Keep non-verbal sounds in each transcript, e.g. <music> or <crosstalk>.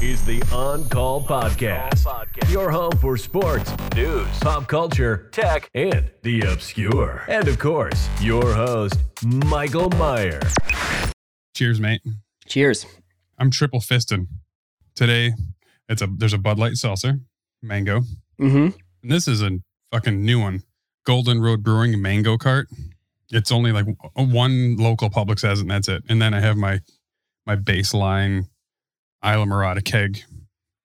is the On Call Podcast. Your home for sports, news, pop culture, tech, and the obscure. And of course, your host, Michael Meyer. Cheers, mate. Cheers. I'm triple fisted. Today, it's a there's a Bud Light seltzer, mango. Mm-hmm. And this is a fucking new one. Golden Road Brewing Mango Cart. It's only like one local Publix has it, and that's it. And then I have my my baseline Islamorada keg,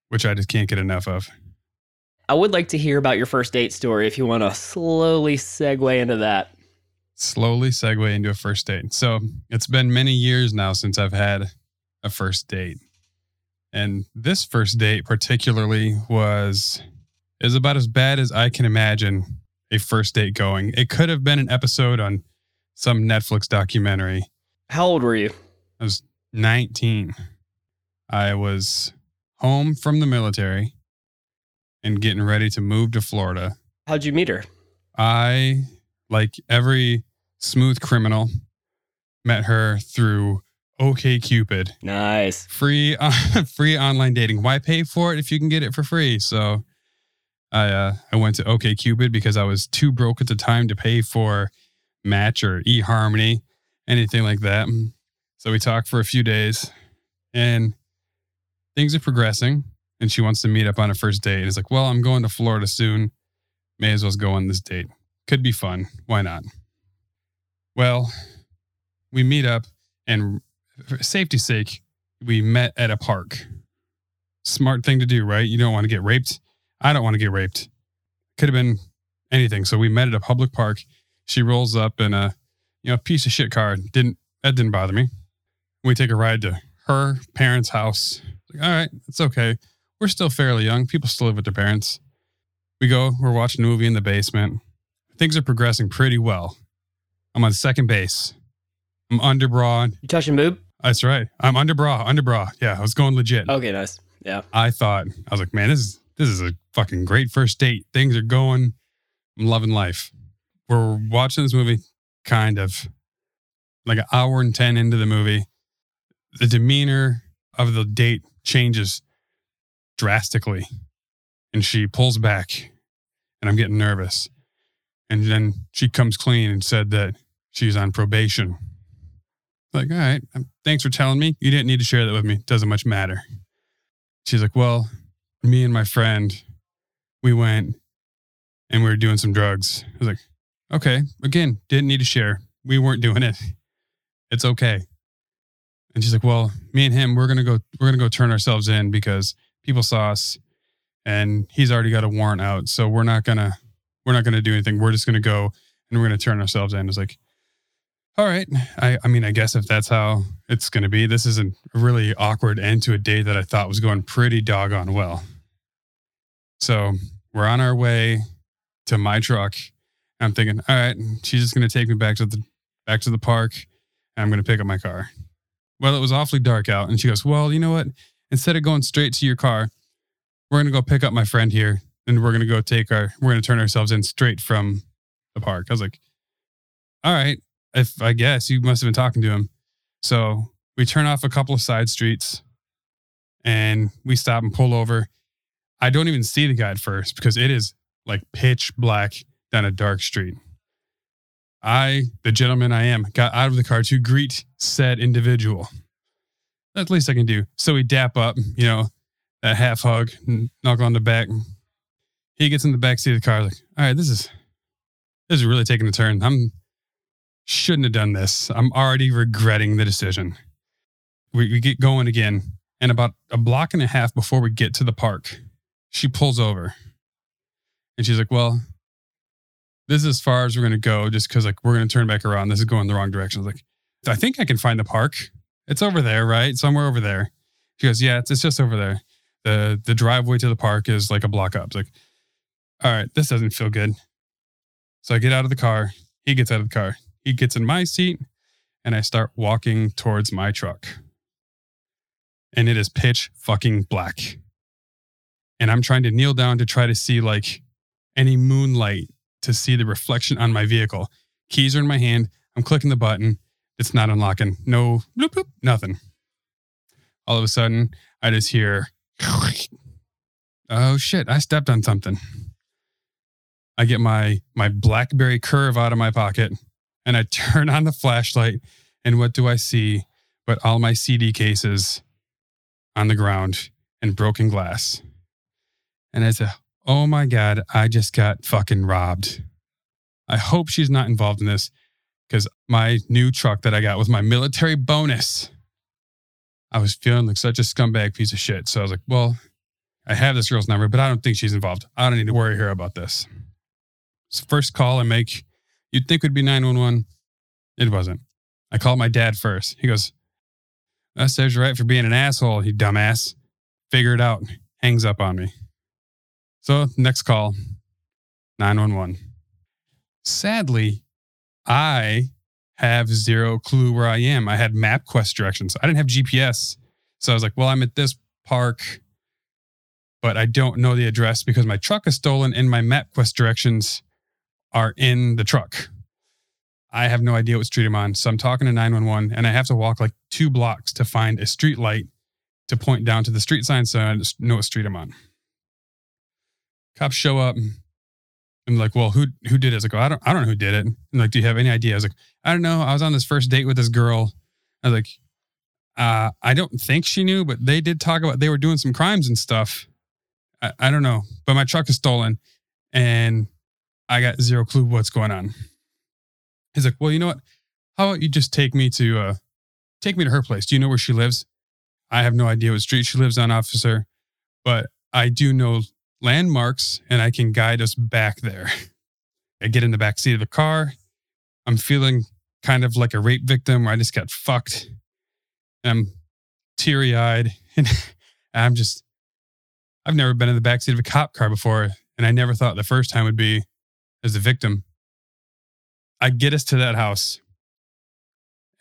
which I just can't get enough of. I would like to hear about your first date story if you want to slowly segue into that. Slowly segue into a first date. So it's been many years now since I've had a first date. And this first date particularly was is about as bad as I can imagine a first date going. It could have been an episode on some Netflix documentary. How old were you? I was 19. I was home from the military and getting ready to move to Florida. How'd you meet her? I, like every smooth criminal, met her through OK Cupid. Nice. Free <laughs> free online dating. Why pay for it if you can get it for free? So I uh, I went to OK Cupid because I was too broke at the time to pay for Match or eHarmony, anything like that. So we talked for a few days and things are progressing and she wants to meet up on a first date. And it's like, well, I'm going to Florida soon. May as well go on this date. Could be fun. Why not? Well, we meet up and for safety's sake, we met at a park. Smart thing to do, right? You don't want to get raped. I don't want to get raped. Could have been anything. So we met at a public park. She rolls up in a, you know, piece of shit car. Didn't that didn't bother me. We take a ride to her parents' house. Like, all right, it's okay. We're still fairly young. People still live with their parents. We go, we're watching a movie in the basement. Things are progressing pretty well. I'm on second base. I'm under bra. You touching boob? That's right. I'm under bra, under bra. Yeah, I was going legit. Okay, nice. Yeah. I thought I was like, man, this is this is a fucking great first date. Things are going. I'm loving life. We're watching this movie, kind of like an hour and ten into the movie. The demeanor of the date changes drastically, and she pulls back, and I'm getting nervous. And then she comes clean and said that she's on probation. Like, all right, um, thanks for telling me. You didn't need to share that with me. Doesn't much matter. She's like, well, me and my friend, we went and we were doing some drugs. I was like, okay, again, didn't need to share. We weren't doing it. It's okay. And she's like, well, me and him, we're gonna go, we're gonna go turn ourselves in because people saw us, and he's already got a warrant out. So we're not gonna, we're not gonna do anything. We're just gonna go and we're gonna turn ourselves in. I was like, all right. I, I mean, I guess if that's how it's to be, this is a really awkward end to a day that I thought was going pretty doggone well. So we're on our way to my truck. I'm thinking, all right, she's just to take me back to the back to the park, and I'm to pick up my car. Well, it was awfully dark out, and she goes, "Well, you know what? Instead of going straight to your car, we're going to go pick up my friend here, and we're going to go take our we're going to turn ourselves in straight from the park." I was like, "All right, if I guess you must have been talking to him. So we turn off a couple of side streets and we stop and pull over. I don't even see the guy at first because it is like pitch black down a dark street. I, the gentleman I am, got out of the car to greet said individual. That's the least I can do. So we dap up, you know, that half hug, knock on the back. He gets in the back seat of the car, like, all right, this is this is really taking a turn. I'm shouldn't have done this. I'm already regretting the decision. We, we get going again. And about a block and a half before we get to the park, she pulls over and she's like, Well, this is as far as we're going to go just because, like, we're going to turn back around. This is going the wrong direction. I was like, I think I can find the park. It's over there, right? Somewhere over there. She goes, Yeah, it's, it's just over there. The, the driveway to the park is like a block up. It's like, All right, this doesn't feel good. So I get out of the car. He gets out of the car. He gets in my seat and I start walking towards my truck. And it is pitch fucking black. And I'm trying to kneel down to try to see like any moonlight to see the reflection on my vehicle. Keys are in my hand. I'm clicking the button. It's not unlocking. No bloop, bloop, nothing. All of a sudden, I just hear <laughs> Oh shit, I stepped on something. I get my my BlackBerry Curve out of my pocket and I <laughs> turn on the flashlight and what do I see but all my CD cases on the ground and broken glass. And I said, "Oh my god, I just got fucking robbed." I hope she's not involved in this cuz my new truck that I got was my military bonus. I was feeling like such a scumbag piece of shit. So I was like, "Well, I have this girl's number, but I don't think she's involved. I don't need to worry her about this. So first call I make, you'd think would be 911. It wasn't. I called my dad first. He goes, That serves you right for being an asshole, you dumbass. Figure it out. Hangs up on me. So next call, 911. Sadly, I have zero clue where I am. I had MapQuest directions. I didn't have GPS. So I was like, well, I'm at this park but I don't know the address because my truck is stolen and my MapQuest directions are in the truck. I have no idea what street I'm on. So I'm talking to 911 and I have to walk like two blocks to find a street light to point down to the street sign so I know what street I'm on. Cops show up and like, well, who who did it? I was like, I don't I don't know who did it. And like, do you have any idea? I was like, I don't know. I was on this first date with this girl. I was like, uh, I don't think she knew, but they did talk about they were doing some crimes and stuff. I, I don't know, but my truck is stolen and I got zero clue what's going on. He's like, well, you know what? How about you just take me to, uh, take me to her place? Do you know where she lives? I have no idea what street she lives on, officer, but I do know landmarks and I can guide us back there. I get in the back seat of the car. I'm feeling kind of like a rape victim where I just got fucked. I'm teary eyed <laughs> and I'm just I've never been in the backseat of a cop car before, and I never thought the first time would be as the victim. I get us to that house,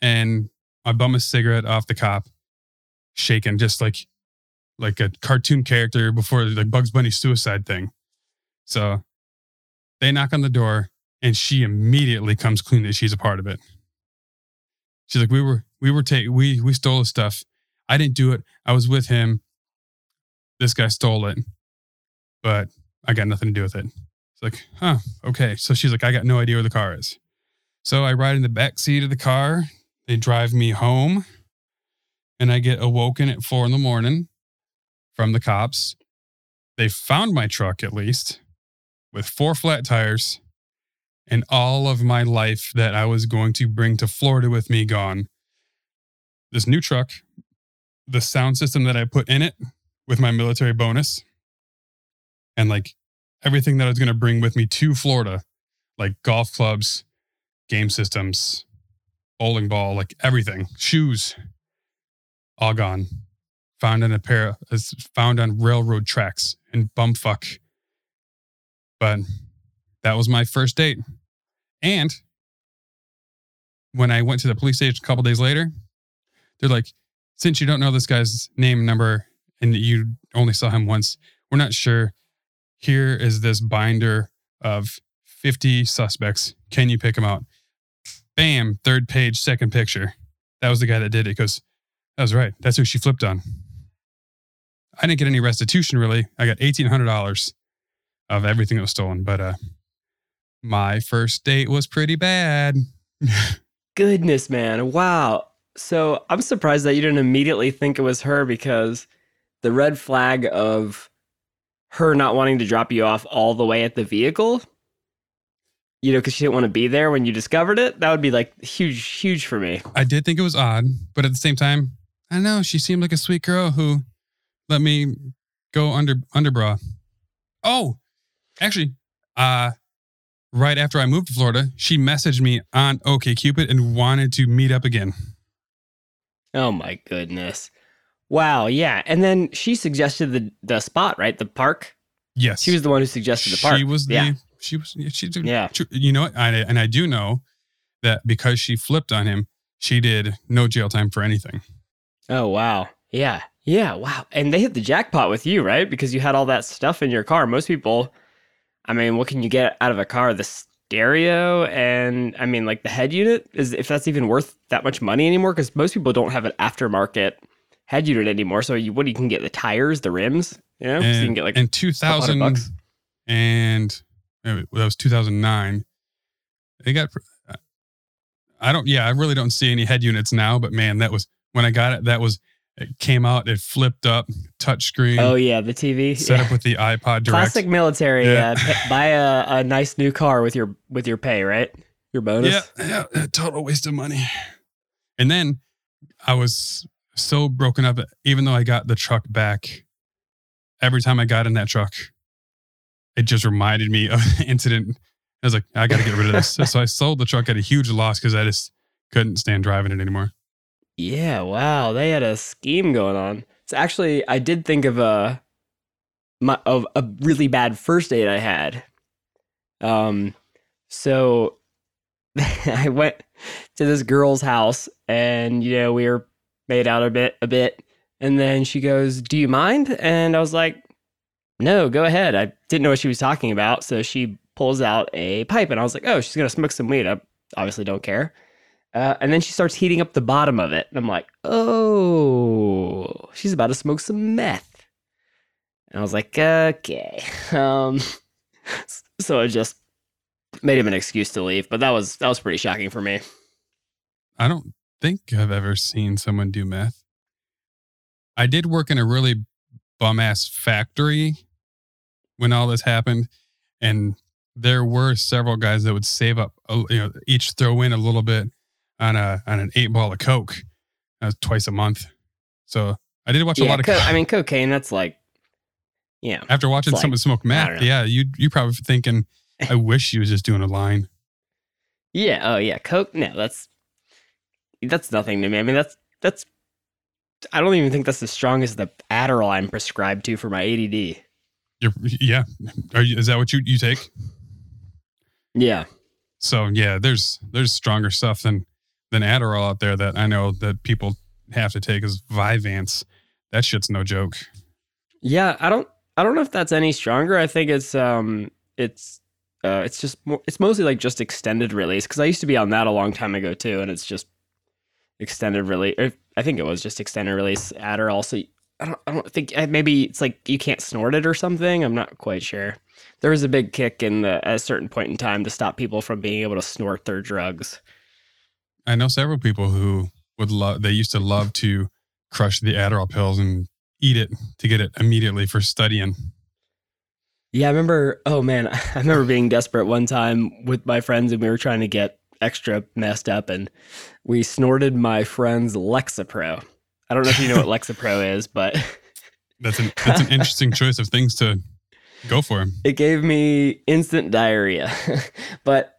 and I bum a cigarette off the cop, shaking just like like a cartoon character before the Bugs Bunny suicide thing. So they knock on the door, and she immediately comes clean that she's a part of it. She's like, "We were we were taking, we we stole his stuff. I didn't do it. I was with him this guy stole it, but I got nothing to do with it. It's like, huh, okay. So she's like, I got no idea where the car is. So I ride in the back seat of the car. They drive me home, and I get awoken at four in the morning from the cops. They found my truck at least with four flat tires and all of my life that I was going to bring to Florida with me gone. This new truck, the sound system that I put in it with my military bonus and like everything that I was going to bring with me to Florida, like golf clubs, game systems, bowling ball, like everything, shoes, all gone. Found in a pair, is found on railroad tracks in bumfuck. But that was my first date. And when I went to the police station a couple days later, they're like, since you don't know this guy's name, number, and you only saw him once, we're not sure. Here is this binder of 50 suspects. Can you pick them out? Bam, third page, second picture. That was the guy that did it because that was right. That's who she flipped on. I didn't get any restitution really. I got $1,800 of everything that was stolen, but uh, my first date was pretty bad. <laughs> Goodness, man. Wow. So I'm surprised that you didn't immediately think it was her because the red flag of her not wanting to drop you off all the way at the vehicle, you know, because she didn't want to be there when you discovered it, that would be like huge, huge for me. I did think it was odd, but at the same time, I don't know. She seemed like a sweet girl who let me go under underbra. Oh, actually, uh, right after I moved to Florida, she messaged me on OKCupid and wanted to meet up again. Oh my goodness. Wow, yeah. And then she suggested the the spot, right? The park. Yes, She was the one who suggested the park. She was the. yeah. She was. She did. Yeah. You know what? I, and I do know that because she flipped on him, she did no jail time for anything. Oh wow. Yeah. Yeah. Wow. And they hit the jackpot with you, right? Because you had all that stuff in your car. Most people, I mean, what can you get out of a car? The stereo and I mean, like the head unit is if that's even worth that much money anymore. Because most people don't have an aftermarket head unit anymore. So you, what you can get the tires, the rims, you know, so you can get like in a 2000 bucks. and that was 2009. They got. I don't. Yeah, I really don't see any head units now. But man, that was when I got it. That was it came out. It flipped up, touchscreen, Oh yeah, the TV. set yeah. up with the iPod Direct. Classic military. Yeah. Uh, pa- buy a, a nice new car with your with your pay, right? Your bonus. Yeah, yeah, total waste of money. And then I was so broken up. Even though I got the truck back, every time I got in that truck, it just reminded me of the incident. I was like, I got to get rid of this. <laughs> so I sold the truck at a huge loss because I just couldn't stand driving it anymore. Yeah, wow, they had a scheme going on. So actually, I did think of a my of a really bad first date I had. Um, so <laughs> I went to this girl's house, and you know we were made out a bit, a bit, and then she goes, "Do you mind?" And I was like, "No, go ahead." I didn't know what she was talking about, so she pulls out a pipe, and I was like, "Oh, she's gonna smoke some weed." I obviously don't care. Uh, and then she starts heating up the bottom of it. And I'm like, oh, she's about to smoke some meth. And I was like, okay. <laughs> Um, so I just made him an excuse to leave. But that was that was pretty shocking for me. I don't think I've ever seen someone do meth. I did work in a really bum ass factory when all this happened, and there were several guys that would save up, you know, each throw in a little bit on a on an eight ball of coke, uh, twice a month. So I did watch a lot of. co- <laughs> I mean, cocaine. That's like, yeah, after watching it's like- someone smoke meth, yeah, you you probably thinking, <laughs> I wish she was just doing a line. yeah. Oh yeah, coke. No, that's that's nothing to me. I mean, that's that's. I don't even think that's as strong as the Adderall I'm prescribed to for my ADD. You're, yeah, Are you, is that what you you take? Yeah. So yeah, there's there's stronger stuff than than Adderall out there that I know that people have to take is Vyvanse. That shit's no joke. Yeah, I don't I don't know if that's any stronger. I think it's um it's uh it's just more it's mostly like just extended release cuz I used to be on that a long time ago too and it's just extended release I think it was just extended release Adderall so I don't I don't think uh, maybe it's like you can't snort it or something. I'm not quite sure. There was a big kick in the at a certain point in time to stop people from being able to snort their drugs. I know several people who would love. They used to love to crush the Adderall pills and eat it to get it immediately for studying. Yeah, I remember. Oh man, <laughs> I remember being desperate one time with my friends, and we were trying to get extra messed up, and we snorted my friend's Lexapro. I don't know if you know what <laughs> Lexapro is, but <laughs> That's an that's an interesting choice of things to go for. it gave me instant diarrhea. but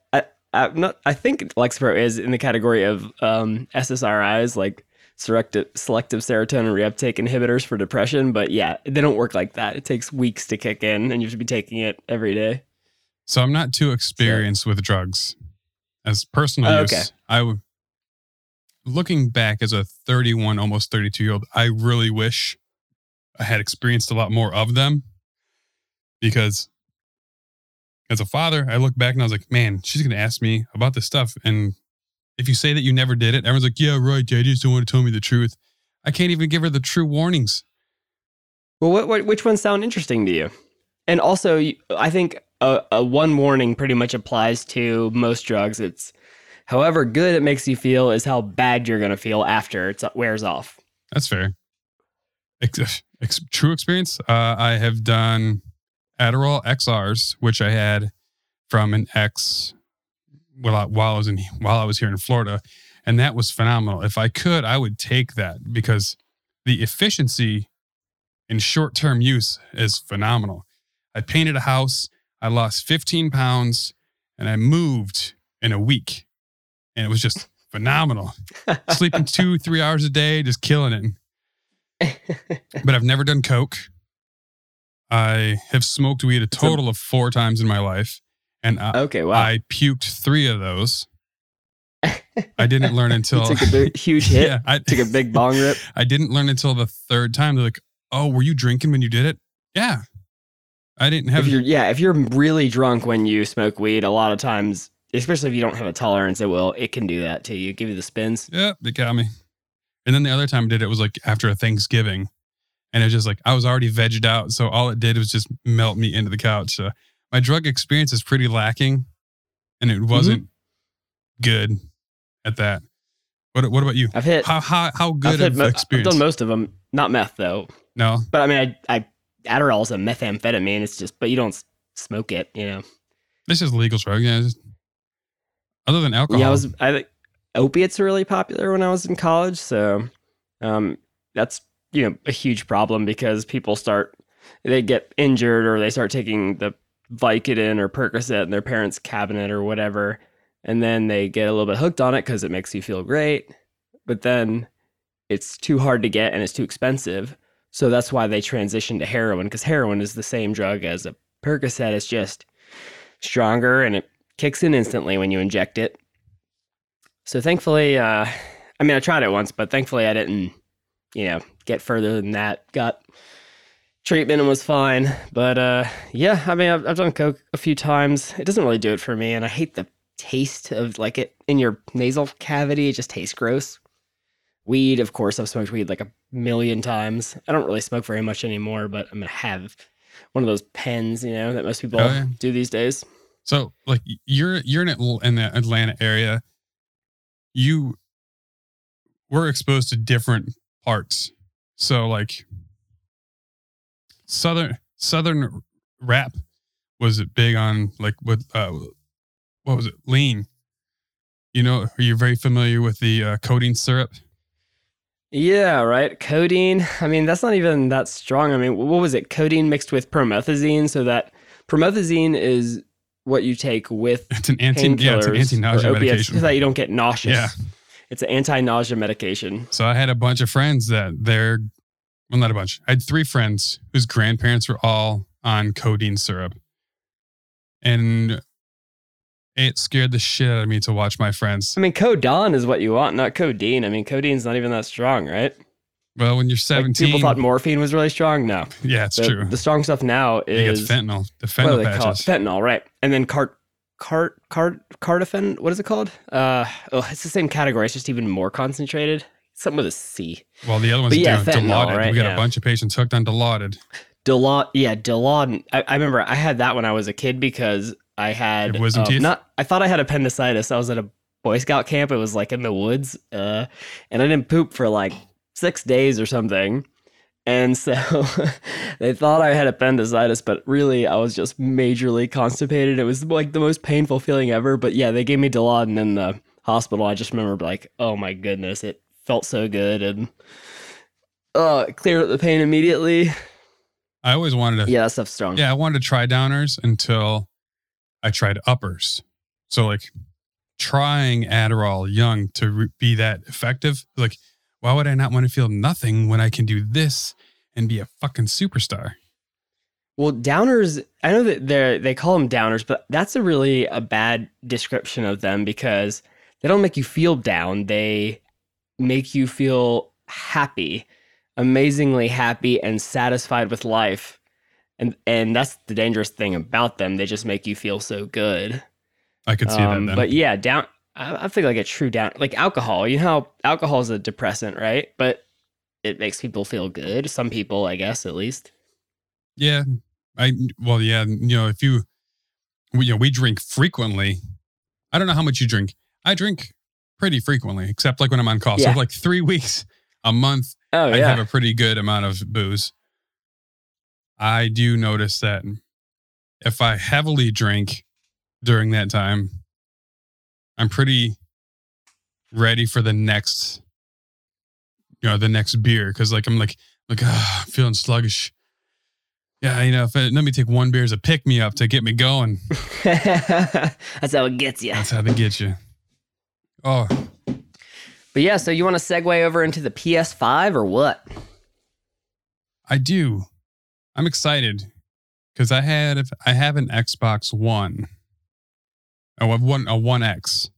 I, I'm not. I think Lexapro is in the category of um, SSRIs, like selective selective serotonin reuptake inhibitors for depression. But yeah, they don't work like that. It takes weeks to kick in, and you have to be taking it every day. So I'm not too experienced with drugs. As personal Oh, use, okay. I w- looking back as a 31, almost 32 year old, I really wish I had experienced a lot more of them because as a father, I look back and I was like, man, she's going to ask me about this stuff. And if you say that you never did it, everyone's like, yeah, right. Dad, you just don't want to tell me the truth. I can't even give her the true warnings. Well, what, what which ones sound interesting to you? And also, I think a, a one warning pretty much applies to most drugs. It's however good it makes you feel is how bad you're going to feel after it wears off. That's fair. Ex- ex- true experience. Uh, I have done Adderall XRs, which I had from an ex while I, while I was in while I was here in Florida, and that was phenomenal. If I could, I would take that because the efficiency in short term use is phenomenal. I painted a house. I lost 15 pounds, and I moved in a week, and it was just phenomenal. <laughs> Sleeping two, three hours a day, just killing it <laughs> but I've never done coke. I have smoked weed a total of four times in my life, and I, okay, wow. I puked three of those. I didn't learn <laughs> until took a big, <laughs> huge hit. yeah, I Took a big <laughs> bong rip. I didn't learn until the third time. They're like, "Oh, were you drinking when you did it?" Yeah, I didn't have. If you're, yeah, if you're really drunk when you smoke weed, a lot of times, especially if you don't have a tolerance, it will. It can do that to you. Give you the spins. Yeah, they got me. And then the other time I did it was like after a Thanksgiving. And it was just like I was already vegged out. So all it did was just melt me into the couch. So my drug experience is pretty lacking. And it wasn't good at that. What what about you? I've hit. How how how I've, good of mo- I've done most of them. Not meth though, no. but I mean, I, I Adderall's a methamphetamine. It's just, but you don't smoke it. You know. This is legal drug. Yeah. just- other than alcohol. Yeah, I was. I think opiates are really popular when I was in college, so um, that's you know a huge problem because people start they get injured or they start taking the Vicodin or Percocet in their parents' cabinet or whatever, and then they get a little bit hooked on it because it makes you feel great, but then it's too hard to get and it's too expensive. So that's why they transition to heroin because heroin is the same drug as a Percocet. It's just stronger and it kicks in instantly when you inject it. So thankfully, uh, I mean, I tried it once, but thankfully I didn't, you know, get further than that. Got treatment and was fine. But uh, yeah, I mean, I've, I've done coke a few times. It doesn't really do it for me, and I hate the taste of like it in your nasal cavity. It just tastes gross. Weed, of course, I've smoked weed like a million times. I don't really smoke very much anymore, but I'm gonna have one of those pens, you know, that most people Oh, yeah. do these days. So like you're you're in in the Atlanta area. You were exposed to different parts. So like southern southern rap was it big on like with uh what was it lean. You know, are you very familiar with the uh, codeine syrup? Yeah, right. Codeine. I mean, that's not even that strong. I mean, what was it? Codeine mixed with promethazine. So that promethazine is what you take with It's an anti yeah, it's an anti-nausea opiates medication. so that you don't get nauseous. Yeah. It's an anti-nausea medication. So I had a bunch of friends that they're, well, not a bunch. I had three friends whose grandparents were all on codeine syrup. And it scared the shit out of me to watch my friends. I mean, Codon is what you want, not codeine. I mean, codeine's not even that strong, right? Well, when you're Like, 17, people thought morphine was really strong. No, yeah, it's the, true. The strong stuff now is fentanyl, the fentanyl patches. Fentanyl, right? And then cart, cart, cart, cardifen. What is it called? Uh, oh, it's the same category. It's just even more concentrated. Something with a C. Well, the other one's But yeah, doing Dilaudid. right? We got Yeah. a bunch of patients hooked on Dilaudid. Dilaud, yeah, Dilaudid. I, I remember I had that when I was a kid because I had wisdom um, teeth? not. I thought I had appendicitis. I was at a Boy Scout camp. It was like in the woods, uh, and I didn't poop for like six days or something. And so <laughs> they thought I had appendicitis, but really I was just majorly constipated. It was like the most painful feeling ever. But yeah, they gave me Dilaudid in the hospital. I just remember like, oh my goodness, it felt so good and oh, it cleared up the pain immediately. I always wanted to, Yeah, that stuff's strong. yeah, I wanted to try downers until I tried uppers. So, like, trying Adderall young to be that effective, like, why would I not want to feel nothing when I can do this and be a fucking superstar? Well, downers, I know that they they call them downers, but that's a really a bad description of them because they don't make you feel down. They make you feel happy, amazingly happy and satisfied with life. And and that's the dangerous thing about them. They just make you feel so good. I could see Um, that then. But yeah, down. I, I think like a true down, like alcohol. You know how alcohol is a depressant, right? But it makes people feel good. Some people, I guess, at least. yeah, I well, yeah, you know, if you, we, you know, we drink frequently. I don't know how much you drink. I drink pretty frequently, except like when I'm on call. Yeah. So like three <laughs> weeks a month, Oh I have a pretty good amount of booze. I do notice that if I heavily drink during that time, I'm pretty ready for the next, you know, the next beer. Cause like I'm like, like, ah, <sighs> I'm feeling sluggish. Yeah, you know, if I, let me take one beer as a pick me up to get me going. <laughs> That's how it gets you. That's how they get you. Oh, But yeah, so you want to segue over into the PS5 or what? I do. I'm excited because I had I have an Xbox One. Oh, a one a One X,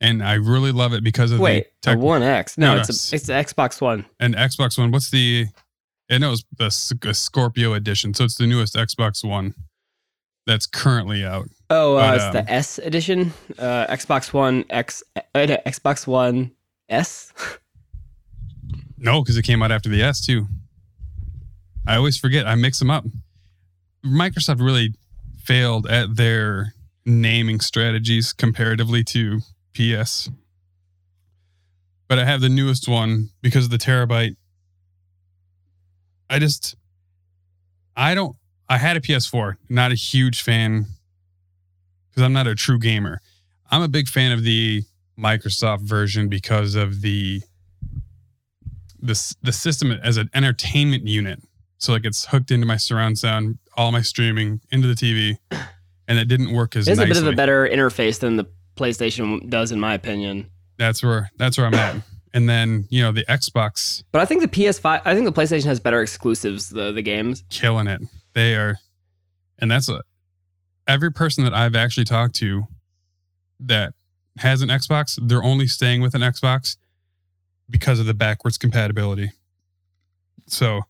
and I really love it because of Wait, the a One X? No, No, it's it's- a, it's the Xbox One. and Xbox One. What's the? I know it's the Scorpio edition, so it's the newest Xbox One that's currently out. Oh, uh, But, it's um, the S edition. Uh, Xbox One X, uh, Xbox One S. No, because it came out after the S too. I always forget. I mix them up. Microsoft really failed at their naming strategies comparatively to PS. But I have the newest one because of the terabyte. I just, I don't, I had a PS4, not a huge fan because I'm not a true gamer. I'm a big fan of the Microsoft version because of the the the system as an entertainment unit. So like it's hooked into my surround sound, all my streaming into the TV, and it didn't work as It's a bit of a better interface than the PlayStation does, in my opinion. that's where that's where I'm at. And then you know the Xbox But I think the PS5, I think the PlayStation has better exclusives. The the games. killing it. They are, and that's a, every person that I've actually talked to that has an Xbox, they're only staying with an Xbox because of the backwards compatibility. So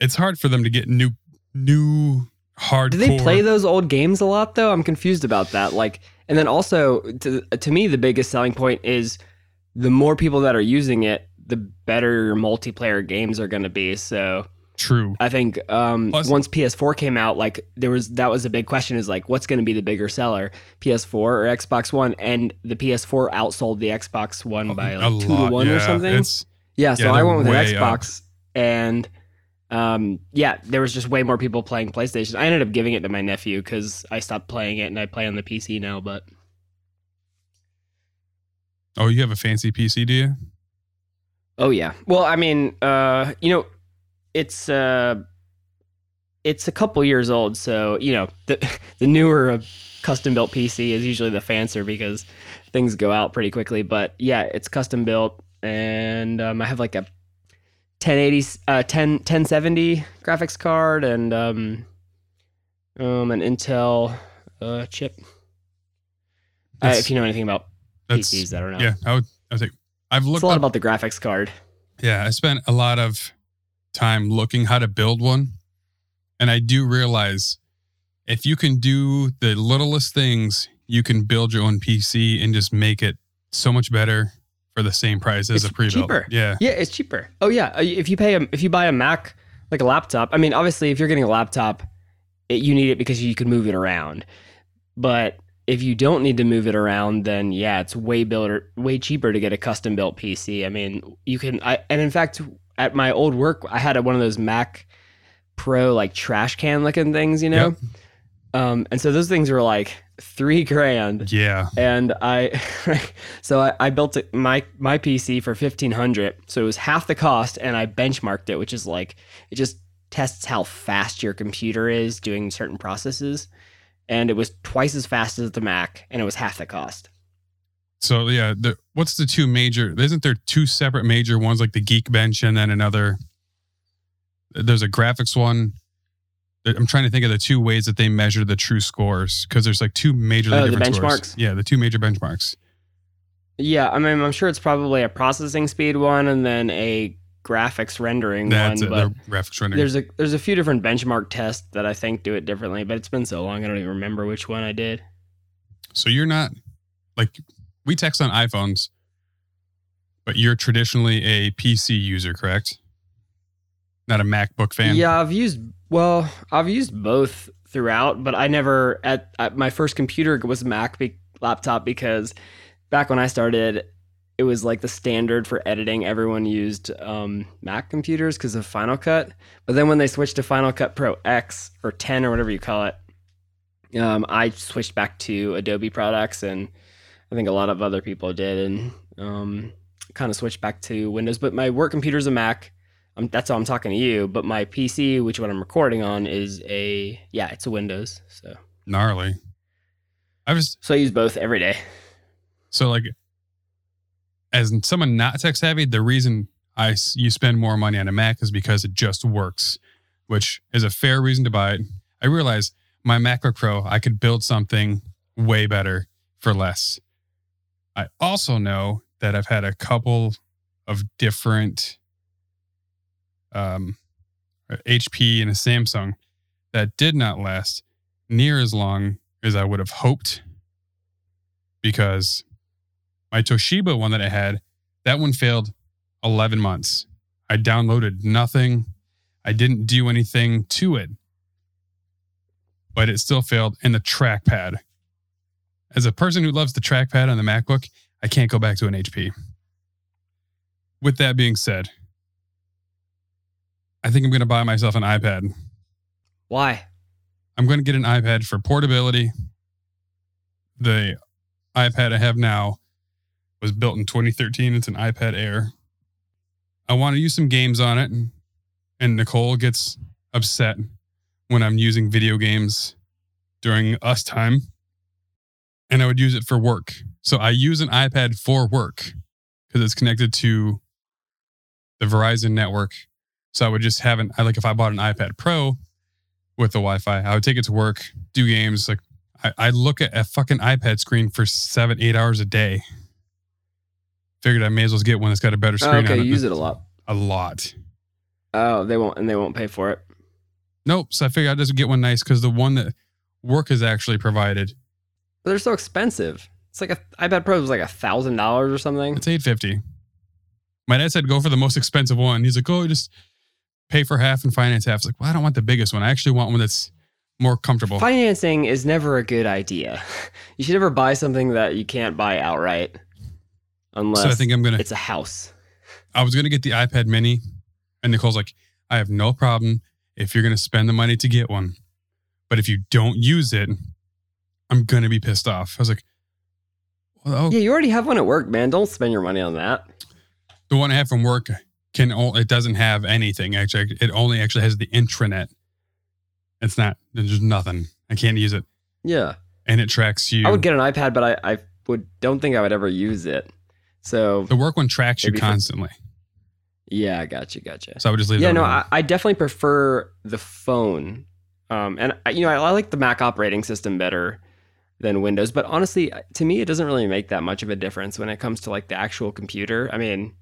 it's hard for them to get new, new hardcore. Do they play those old games a lot though? I'm confused about that. Like, and then also to to me, the biggest selling point is the more people that are using it, the better your multiplayer games are going to be. So True. I think um, Plus- once PS4 came out, like there was that was a big question: is like what's going to be the bigger seller, PS4 or Xbox One? And the PS4 outsold the Xbox One by like two to lot, one or something. It's Yeah, so Yeah, I went with an way up. Xbox, and um, yeah, there was just way more people playing PlayStation. I ended up giving it to my nephew because I stopped playing it and I play on the PC now. But oh, you have a fancy PC, do you? oh yeah, well, I mean, uh, you know, it's uh, it's a couple years old, so you know, the <laughs> the newer uh, custom built PC is usually the fancier because things go out pretty quickly. But yeah, it's custom built, and um, I have like a 1080 uh 10 1070 graphics card and um um an Intel uh chip. Uh, if you know anything about PCs, I don't know. yeah. I would. I would think I've It's looked a lot up about the graphics card. Yeah, I spent a lot of time looking how to build one. And I do realize if you can do the littlest things, you can build your own PC and just make it so much better for the same price as It's a pre-built. cheaper. Yeah. Yeah, it's cheaper. Oh yeah, Uh, if you pay a, if you buy a Mac like a laptop, I mean, obviously, if you're getting a laptop, it, you need it because you can move it around. But if you don't need to move it around, then yeah, it's way builder, way cheaper to get a custom built PC. I mean, you can. I and in fact, at my old work, I had a, one of those Mac Pro like trash can looking things, you know. Um, and so those things were like three grand Yeah. and I <laughs> so I, I built it, my my PC for fifteen hundred, so it was half the cost, and I benchmarked it, which is like it just tests how fast your computer is doing certain processes, and it was twice as fast as the Mac, and it was half the cost. So yeah, the, what's the two major? Isn't there two separate major ones like the Geekbench and then another? There's a graphics one. I'm trying to think of the two ways that they measure the true scores because there's like two major Oh, the different scores. benchmarks? Yeah, the two major benchmarks. Yeah, I mean, I'm sure it's probably a processing speed one, and then a graphics rendering That's one, it. but. The graphics rendering. There's a there's a few different benchmark tests that I think do it differently, but it's been so long I don't even remember which one I did. So you're not like we text on iPhones, but you're traditionally a PC user, correct? Not a MacBook fan. Yeah, I've used well, I've used both throughout, but I never at, at my first computer was Mac be, laptop because back when I started, it was like the standard for editing. Everyone used um, Mac computers because of Final Cut, but then when they switched to Final Cut Pro X or 10 or whatever you call it, um, I switched back to Adobe products, and I think a lot of other people did, and um, kind of switched back to Windows. But my work computer's a Mac. Um, that's all I'm talking to you. But my PC, which what I'm recording on, is a yeah, it's a Windows. So Gnarly. I was so I use both every day. so like as someone not tech savvy, the reason I you spend more money on a Mac is because it just works, which is a fair reason to buy it. I realize my MacBook Pro, I could build something way better for less. I also know that I've had a couple of different um, HP and a Samsung that did not last near as long as I would have hoped because my Toshiba one that I had, that one failed 11 months. I downloaded nothing. I didn't do anything to it, but it still failed. And the trackpad. As a person who loves the trackpad on the MacBook, I can't go back to an HP. With that being said, I think I'm going to buy myself an iPad. Why? I'm going to get an iPad for portability. The iPad I have now was built in 2013. It's an iPad Air. I want to use some games on it, and, and Nicole gets upset when I'm using video games during us time. And I would use it for work. So I use an iPad for work because it's connected to the Verizon network. So I would just have an, I like if I bought an iPad Pro with the Wi Fi, I would take it to work, do games. Like I, I look at a fucking iPad screen for seven, eight hours a day. Figured I may as well get one that's got a better Oh, screen okay, on it. use it a lot. a lot. Oh, they won't, and they won't pay for it. Nope. So I figured I'd just get one nice because the one that work has actually provided, But they're so expensive. It's like a iPad Pro was like a thousand dollars or something. it's eight fifty. My dad said go for the most expensive one. He's like, oh, just pay for half and finance half. It's like, well, I don't want the biggest one. I actually want one that's more comfortable. Financing is never a good idea. <laughs> You should never buy something that you can't buy outright, unless So I think I'm gonna. it's a house. I was gonna get the iPad Mini, and Nicole's like, I have no problem if you're gonna spend the money to get one, but if you don't use it, I'm gonna be pissed off. I was like, well, oh, Yeah, you already have one at work, man. Don't spend your money on that. the one I have from work can only it doesn't have anything actually. It only actually has the intranet. It's not. There's nothing. I can't use it, Yeah, and it tracks you. I would get an iPad, but I, I would don't think I would ever use it. So the work one tracks you constantly, yeah, I got you, gotcha. so I would just leave. Yeah, no. I, I definitely prefer the phone. Um, and I, you know, I, I like the Mac operating system better than Windows. But honestly, to me, it doesn't really make that much of a difference when it comes to like the actual computer. I mean,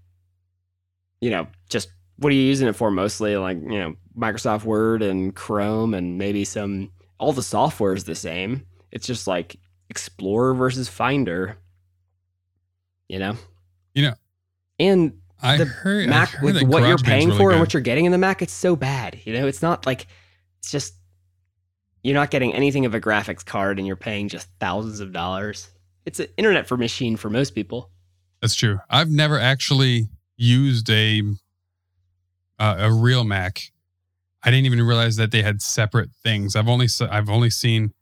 you know, just what are you using it for mostly? Like, you know, Microsoft Word and Chrome and maybe some. All the software is the same. It's just like Explorer versus Finder. You know. You know, And I the heard I Mac heard with what you're paying really for and what you're getting in the Mac, it's so bad. You know, it's not like it's just you're not getting anything of a graphics card and you're paying just thousands of dollars. It's an internet for machine for most people. That's true. I've never actually used a uh, a real Mac. I didn't even realize that they had separate things. I've only I've only seen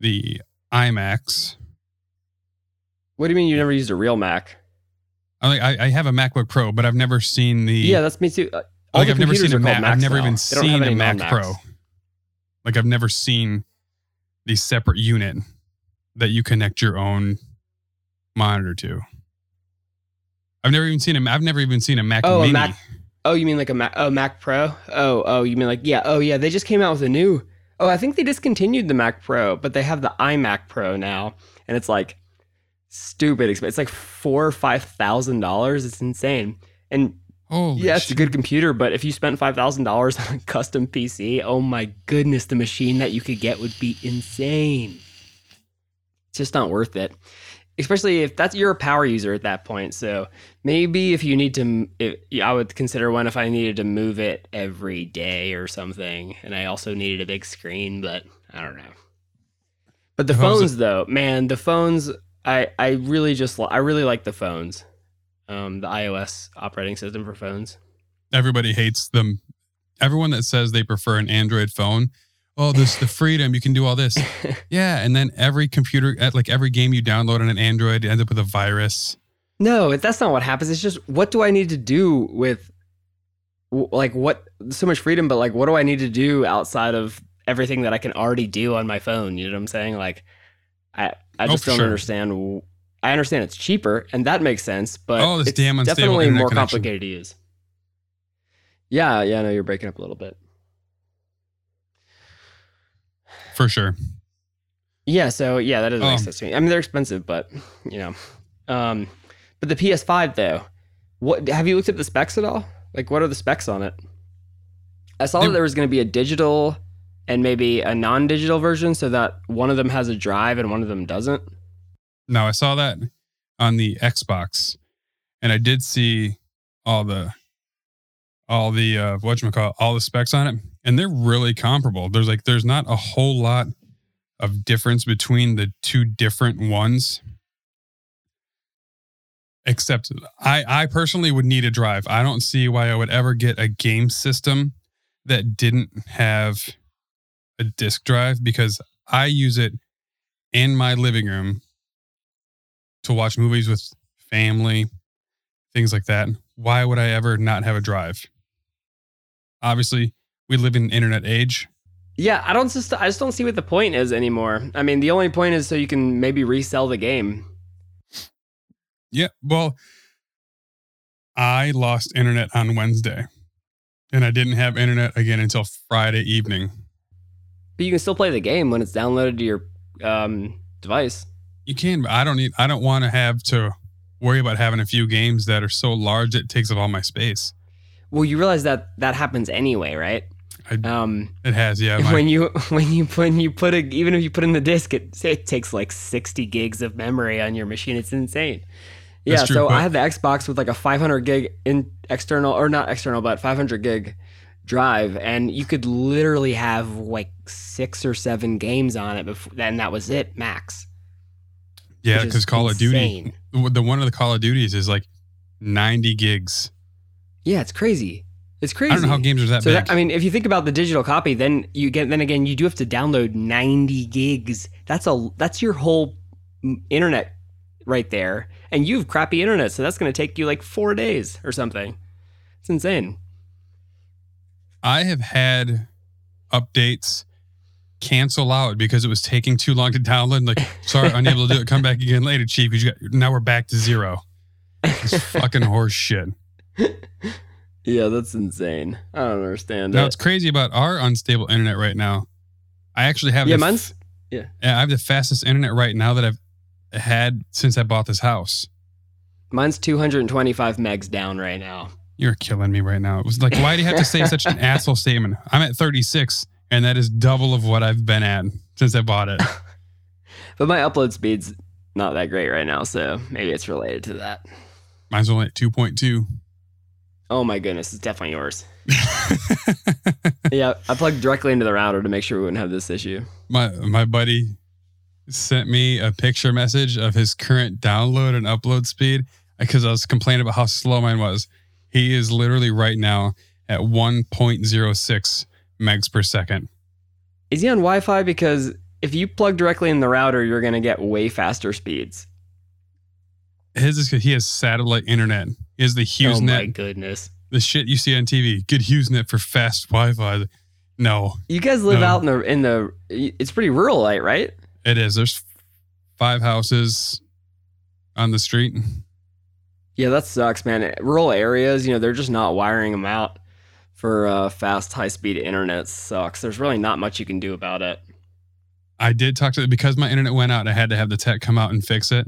the iMacs. What do you mean you never used a real Mac? I like I, I have a MacBook Pro, but I've never seen the Yeah, that's me too. Uh, All like I've never seen a Mac. I've never now. even They don't have seen a Mac non-Macs. Pro. Like I've never seen the separate unit that you connect your own monitor to. I've never even seen a. I've never even seen a Mac Oh, a Mac- Oh, you mean like a Mac? Oh, Mac Pro. Oh, oh, you mean like yeah? Oh, yeah. They just came out with a new. Oh, I think they discontinued the Mac Pro, but they have the iMac Pro now, and it's like stupid expensive. It's like four or five thousand dollars. It's insane. And Holy yeah, it's a good computer, but if you spent five thousand dollars <laughs> on a custom PC, oh my goodness, the machine that you could get would be insane. It's just not worth it, especially if that's you're a power user at that point. So maybe if you need to, if, I would consider one if I needed to move it every day or something, and I also needed a big screen. But I don't know. But the phones, though, man, the phones, I I really just I really like the phones um, the iOS operating system for phones. everybody hates them. Everyone that says they prefer an Android phone, oh, this the freedom you can do all this. <laughs> Yeah, and then every computer, at like every game you download on an Android, ends up with a virus. no, that's not what happens. It's just what do I need to do with like what so much freedom, but like what do I need to do outside of everything that I can already do on my phone? You know what I'm saying? Like I I Oh, just for don't sure. understand. i understand it's cheaper and that makes sense, but Oh, this it's definitely more connection. complicated to use. Yeah, yeah, no, you're breaking up a little bit. For sure. Yeah, so yeah, that doesn't make Um, sense to me. I mean, they're expensive, but you know, um, but the PS5 though, what have you looked at the specs at all? Like, what are the specs on it? I saw They- that there was going to be a digital and maybe a non-digital version, so that one of them has a drive and one of them doesn't. No, I saw that on the Xbox, and I did see all the all the uh what you call all the specs on it, and they're really comparable. There's like there's not a whole lot of difference between the two different ones. Except I I personally would need a drive. I don't see why I would ever get a game system that didn't have a disk drive because I use it in my living room to watch movies with family, things like that. Why would I ever not have a drive? Obviously, we live in internet age. Yeah, I don't just I just don't see what the point is anymore. I mean, the only point is so you can maybe resell the game. Yeah, well, I lost internet on Wednesday, and I didn't have internet again until Friday evening. But you can still play the game when it's downloaded to your um, device. You can, but I don't need. I don't want to have to worry about having a few games that are so large it takes up all my space. Well, you realize that that happens anyway, right? I, Um, it has, yeah. my- when you when you when you put a even if you put in the disk, it it takes like sixty gigs of memory on your machine. It's insane. Yeah, true, so but- I had the Xbox with like a 500 gig in external or not external, but 500 gig drive, and you could literally have like six or seven games on it. Before, and that was it, max. yeah, because Call of Duty, the one of the Call of Duties is like ninety gigs. Yeah, it's crazy. It's crazy. I don't know how games are that So big. that, I mean, if you think about the digital copy, then you get then again you do have to download 90 gigs. That's a that's your whole internet right there, and you have crappy internet, so that's going to take you like four days or something. It's insane. I have had updates cancel out because it was taking too long to download. Like, sorry, unable to do it. Come back again later, chief. You got, now we're back to zero. It's fucking horse shit. <laughs> Yeah, that's insane. I don't understand Now it. it's crazy about our unstable internet right now. I actually have Yeah, mine's yeah, I have the fastest internet right now that I've had since I bought this house. mine's 225 megs down right now. You're killing me right now. It was like, why do you have to say such an <laughs> asshole statement? I'm at 36, and that is double of what I've been at since I bought it. <laughs> But my upload speed's not that great right now, so maybe it's related to that. Mine's only at 2.2. Oh my goodness, it's definitely yours. <laughs> Yeah, I plugged directly into the router to make sure we wouldn't have this issue. my my buddy sent me a picture message of his current download and upload speed uh, because I was complaining about how slow mine was. He is literally right now at 1.06 megs per second. Is he on Wi-Fi? Because if you plug directly in the router, you're gonna get way faster speeds. His is he has satellite internet. He has the oh my HughesNet, goodness! the shit you see on TV. Good HughesNet for fast Wi-Fi. No, You guys live No. out in the in the. It's pretty rural, like, right? it is. There's five houses on the street. Yeah, that sucks, man. Rural areas, you know, they're just not wiring them out for uh, fast, high-speed internet. Sucks. There's really not much you can do about it. I did talk to because my internet went out. I had to have the tech come out and fix it.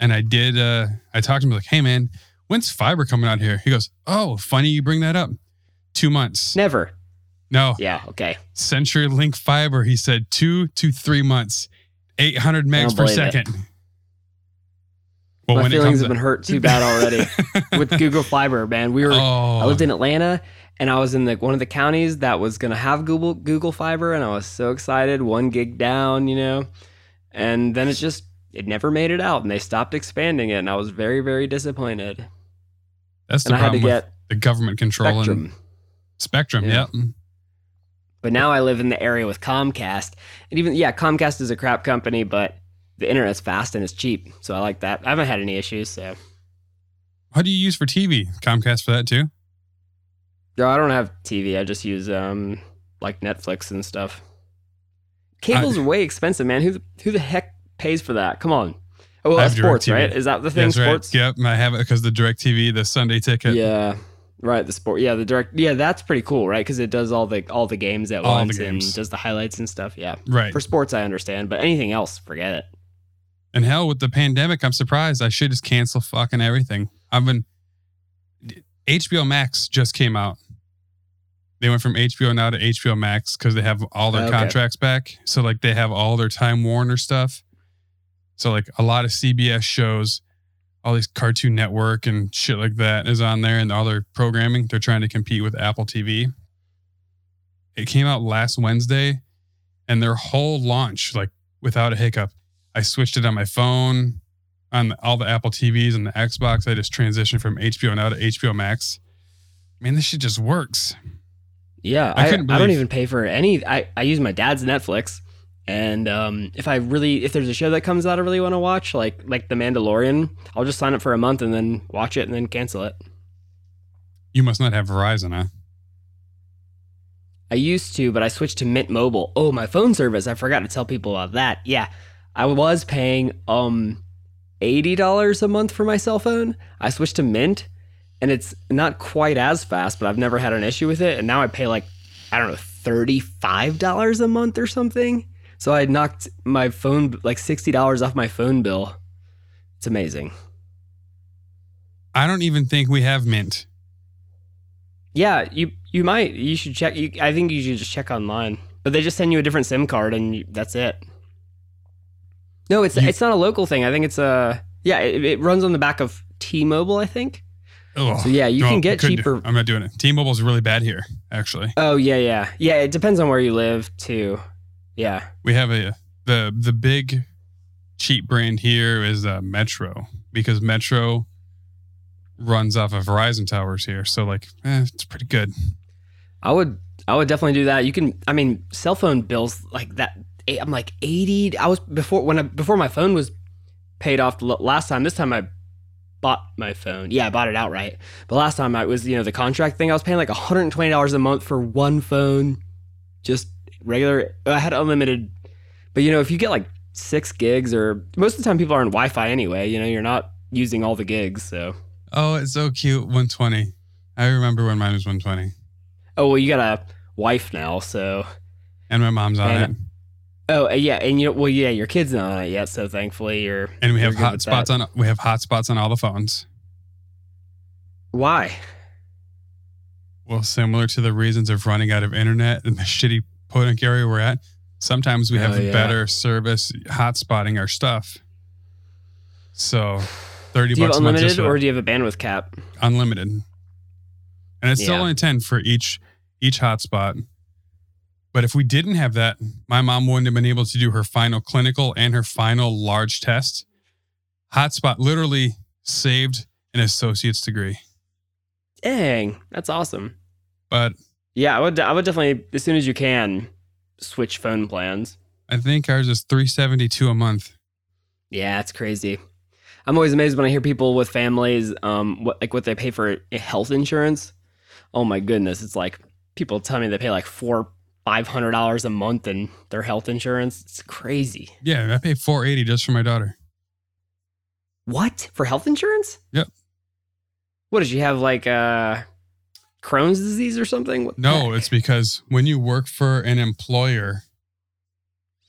And I did. Uh, I talked to him like, "Hey man, when's fiber coming out here?" He goes, "Oh, funny you bring that up. Two months. Never. No, Yeah. Okay. CenturyLink fiber." He said two to three months, eight hundred megs per it. second. Well, My feelings have been hurt too bad already <laughs> with Google Fiber, man. We were. oh, I lived in Atlanta and I was in like one of the counties that was gonna have Google Google Fiber and I was so excited, one gig down, you know. And then it's just it never made it out and they stopped expanding it and I was very, very disappointed. That's the And I problem with get the government control Spectrum. Spectrum. Yeah. Yeah. But now I live in the area with Comcast. And even yeah, Comcast is a crap company, but the internet's fast and it's cheap. So I like that. I haven't had any issues, so What do you use for TV? Comcast for that too? No, I don't have TV. I just use um like Netflix and stuff. Cables are way expensive, man. Who who the heck pays for that? Come on. Oh, well, sports, DirecTV. right? Is that the thing? That's sports. right. Yep. I have it because the DirecTV, the Sunday ticket. Yeah. Right. The sport. Yeah. The direct. Yeah, that's pretty cool, right? Because it does all the all the games at All once games. and does the highlights and stuff. Yeah. Right. For sports, I understand, but anything else, forget it. And hell, with the pandemic, I'm surprised. I should just cancel fucking everything. I've been. HBO Max just came out. They went from HBO now to HBO Max because they have all their Okay. contracts back. So like they have all their Time Warner stuff. So like a lot of CBS shows all these Cartoon Network and shit like that is on there, and all their programming. They're trying to compete with Apple TV. It came out last Wednesday, and their whole launch, like without a hiccup, I switched it on my phone, on all the Apple TVs and the Xbox. I just transitioned from HBO now to HBO Max. Man, this shit just works. Yeah, I I, I, don't even pay for any. I, I use my dad's Netflix, and um, if I really if there's a show that comes out I really want to watch, like like The Mandalorian, I'll just sign up for a month and then watch it and then cancel it. You must not have Verizon, huh? I used to, but I switched to Mint Mobile. Oh, my phone service! I forgot to tell people about that. Yeah, I was paying um eighty dollars a month for my cell phone. I switched to Mint, and it's not quite as fast, but I've never had an issue with it. And now I pay like I don't know thirty five dollars a month or something. So I knocked my phone like sixty dollars off my phone bill. It's amazing. I don't even think we have Mint. Yeah, you you might you should check. You, I think you should just check online. But they just send you a different SIM card and you, that's it. No, it's You- it's not a local thing. I think it's a yeah. It, it runs on the back of T-Mobile. I think. Oh, So yeah, you can get cheaper. I'm not doing it. T-Mobile's really bad here, actually. Oh yeah, yeah, yeah. It depends on where you live too. Yeah. We have a the the big cheap brand here is uh, Metro because Metro runs off of Verizon towers here. So like, eh, it's pretty good. I would I would definitely do that. You can I mean cell phone bills like that eh, I'm like 80 I was before when I, before my phone was paid off the last time this time I bought my phone. Yeah, I bought it outright. But last time I was, you know, the contract thing I was paying like $120 a month for one phone. Just regular I had unlimited. But you know, if you get like 6 gigs or most of the time people are on Wi-Fi anyway, you know, you're not using all the gigs, so Oh, it's so cute. 120. I remember when mine was 120, Oh, well, you got a wife now, so and my mom's on And- it. Oh uh, yeah, and you know, well, yeah, your kid's not on it yet, so thankfully you're. And we have you're good with hotspots on we have hotspots on all the phones. Why? Well, similar to the reasons of running out of internet and the <laughs> shitty podunk area we're at, sometimes we have Oh, yeah. better service hotspotting our stuff. So, thirty Do you have bucks a month unlimited or do you have a bandwidth cap? unlimited, and it's still Yeah. only ten for each each hotspot. But if we didn't have that, my mom wouldn't have been able to do her final clinical and her final large test. Hotspot literally saved an associate's degree. Dang, that's awesome. But Yeah, I would. I would definitely as soon as you can switch phone plans. I think ours is three seventy two a month. Yeah, it's crazy. I'm always amazed when I hear people with families, um, what like what they pay for health insurance. Oh my goodness, it's like people tell me they pay like four, five hundred dollars a month in their health insurance. It's crazy. Yeah, I pay four eighty just for my daughter. What for health insurance? Yep. What did you have like uh Crohn's disease or something? What No, it's because when you work for an employer,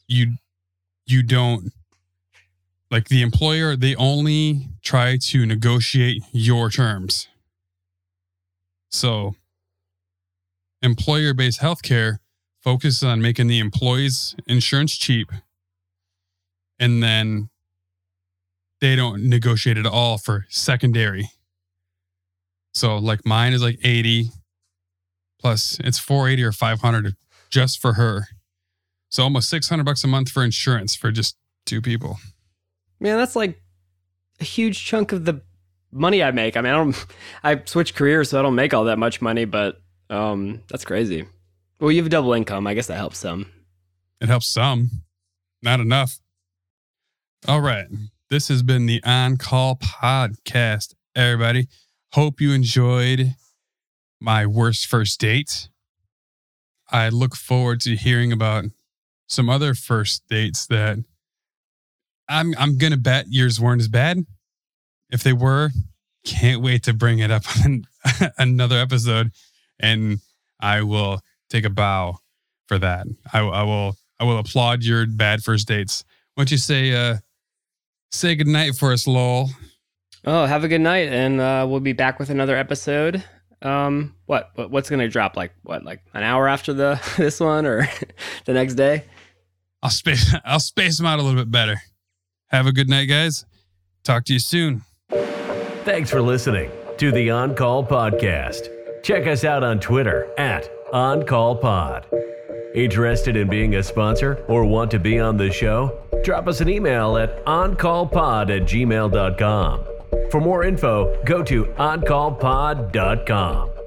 you you don't like the employer, they only try to negotiate your terms. So employer-based healthcare focuses on making the employees insurance cheap and then they don't negotiate at all for secondary. So like mine is like 80 plus it's 480 or 500 just for her. So almost 600 bucks a month for insurance for just two people. man, that's like a huge chunk of the money I make. I mean, I don't I switched careers, so I don't make all that much money, but um that's crazy. Well, you have a double income. I guess that helps some. It helps some, not enough. All right. This has been the On Call podcast, everybody. Hope you enjoyed my worst first date. I look forward to hearing about some other first dates that I'm I'm gonna bet yours weren't as bad. If they were, can't wait to bring it up <laughs> on another episode, and I will take a bow for that. I, I will I will applaud your bad first dates. Why don't you say uh say goodnight for us, lol? Oh, have a good night, and uh, we'll be back with another episode. Um, what, what what's gonna drop? Like what? Like an hour after the <laughs> this one, or <laughs> the next day? I'll space <laughs> I'll space them out a little bit better. Have a good night, guys. Talk to you soon. Thanks for listening to the On Call Podcast. Check us out on Twitter at On Call Pod. Interested in being a sponsor or want to be on the show? Drop us an email at oncallpod at gmail.com. For more info, go to oncallpod.com.